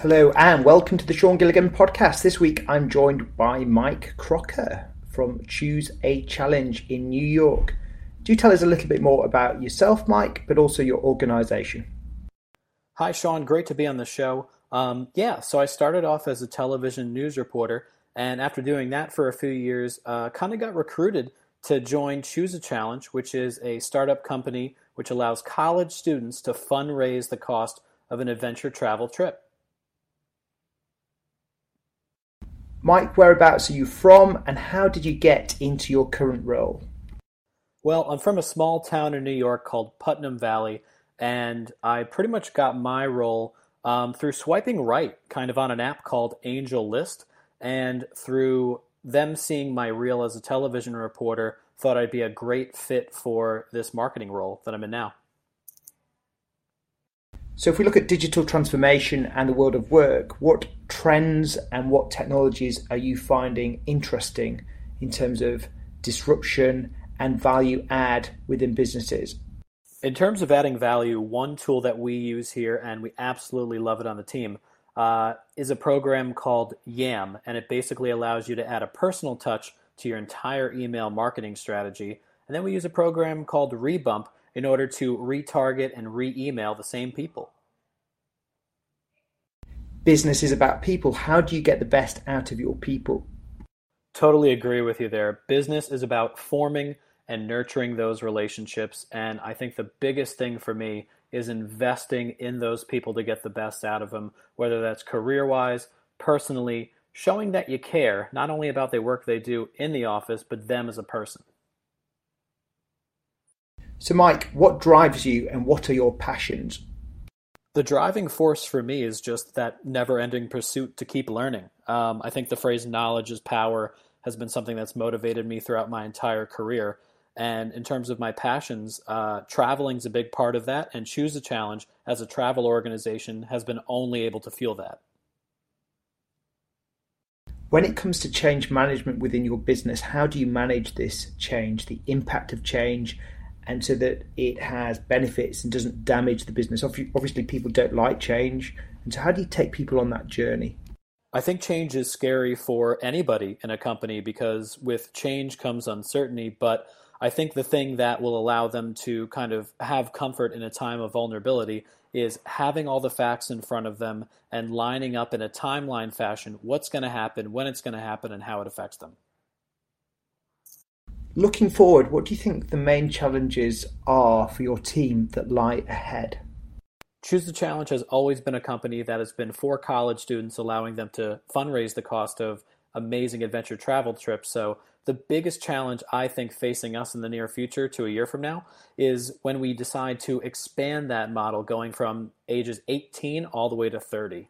Hello and welcome to the Sean Gilligan podcast. This week I'm joined by Mike Crocker from Choose a Challenge in New York. Do tell us a little bit more about yourself, Mike, but also your organization. Hi, Sean. Great to be on the show. Um, yeah, so I started off as a television news reporter, and after doing that for a few years, uh, kind of got recruited to join Choose a Challenge, which is a startup company which allows college students to fundraise the cost of an adventure travel trip. Mike, whereabouts are you from and how did you get into your current role? Well, I'm from a small town in New York called Putnam Valley, and I pretty much got my role um, through swiping right, kind of on an app called AngelList, and through them seeing my reel as a television reporter, thought I'd be a great fit for this marketing role that I'm in now. So, if we look at digital transformation and the world of work, what trends and what technologies are you finding interesting in terms of disruption and value add within businesses? In terms of adding value, one tool that we use here, and we absolutely love it on the team, uh, is a program called YAMM, and it basically allows you to add a personal touch to your entire email marketing strategy. And then we use a program called Rebump in order to retarget and re-email the same people. Business is about people. How do you get the best out of your people? Totally agree with you there. Business is about forming and nurturing those relationships. And I think the biggest thing for me is investing in those people to get the best out of them, whether that's career wise, personally, showing that you care not only about the work they do in the office, but them as a person. So, Mike, what drives you and what are your passions? The driving force for me is just that never ending pursuit to keep learning. Um, I think the phrase knowledge is power has been something that's motivated me throughout my entire career. And in terms of my passions, uh, traveling is a big part of that, and Choose a Challenge as a travel organization has been only able to fuel that. When it comes to change management within your business, how do you manage this change, the impact of change, and so that it has benefits and doesn't damage the business. Obviously, people don't like change, and so how do you take people on that journey? I think change is scary for anybody in a company because with change comes uncertainty. But I think the thing that will allow them to kind of have comfort in a time of vulnerability is having all the facts in front of them and lining up in a timeline fashion what's going to happen, when it's going to happen, and how it affects them. Looking forward, what do you think the main challenges are for your team that lie ahead? Choose the Challenge has always been a company that has been for college students, allowing them to fundraise the cost of amazing adventure travel trips. So, the biggest challenge I think facing us in the near future to a year from now is when we decide to expand that model going from ages 18 all the way to 30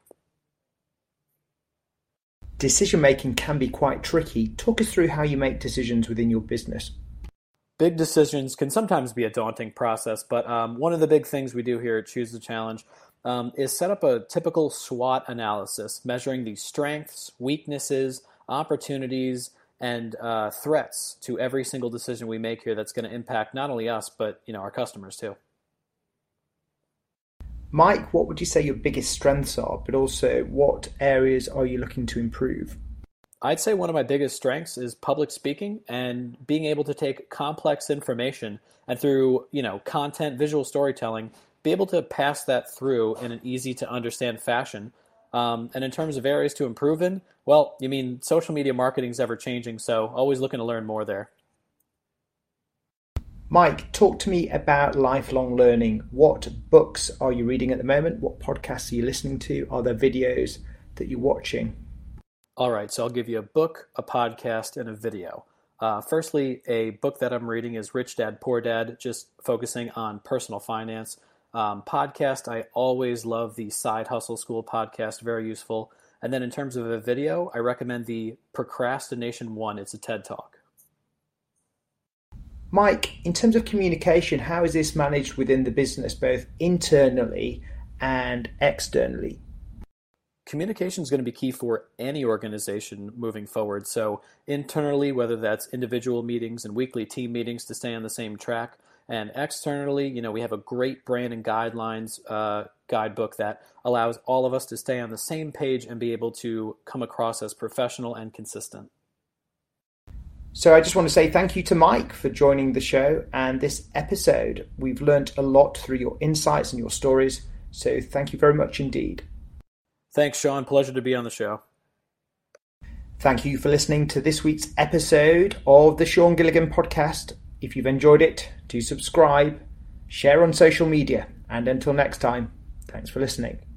decision making can be quite tricky. Talk us through how you make decisions within your business. Big decisions can sometimes be a daunting process, but um, one of the big things we do here at Choose the Challenge um, is set up a typical SWOT analysis, measuring the strengths, weaknesses, opportunities, and uh, threats to every single decision we make here that's going to impact not only us but you know our customers too. Mike, what would you say your biggest strengths are, but also what areas are you looking to improve? I'd say one of my biggest strengths is public speaking and being able to take complex information and through, you know, content, visual storytelling, be able to pass that through in an easy to understand fashion. Um, and in terms of areas to improve in, well, you mean social media marketing is ever changing, so always looking to learn more there. Mike, talk to me about lifelong learning. What books are you reading at the moment? What podcasts are you listening to? Are there videos that you're watching? All right, so I'll give you a book, a podcast, and a video. Uh, firstly, a book that I'm reading is Rich Dad Poor Dad, just focusing on personal finance. Um, podcast, I always love the Side Hustle School podcast, very useful. And then in terms of a video, I recommend the Procrastination One. It's a TED Talk. Mike, in terms of communication, how is this managed within the business, both internally and externally? Communication is going to be key for any organization moving forward. So, internally, whether that's individual meetings and weekly team meetings to stay on the same track, And externally, you know, we have a great brand and guidelines uh, guidebook that allows all of us to stay on the same page and be able to come across as professional and consistent. So I just want to say thank you to Mike for joining the show and this episode. We've learned a lot through your insights and your stories. So thank you very much indeed. Thanks, Sean. Pleasure to be on the show. Thank you for listening to this week's episode of the Sean Gilligan podcast. If you've enjoyed it, do subscribe, share on social media, and until next time, thanks for listening.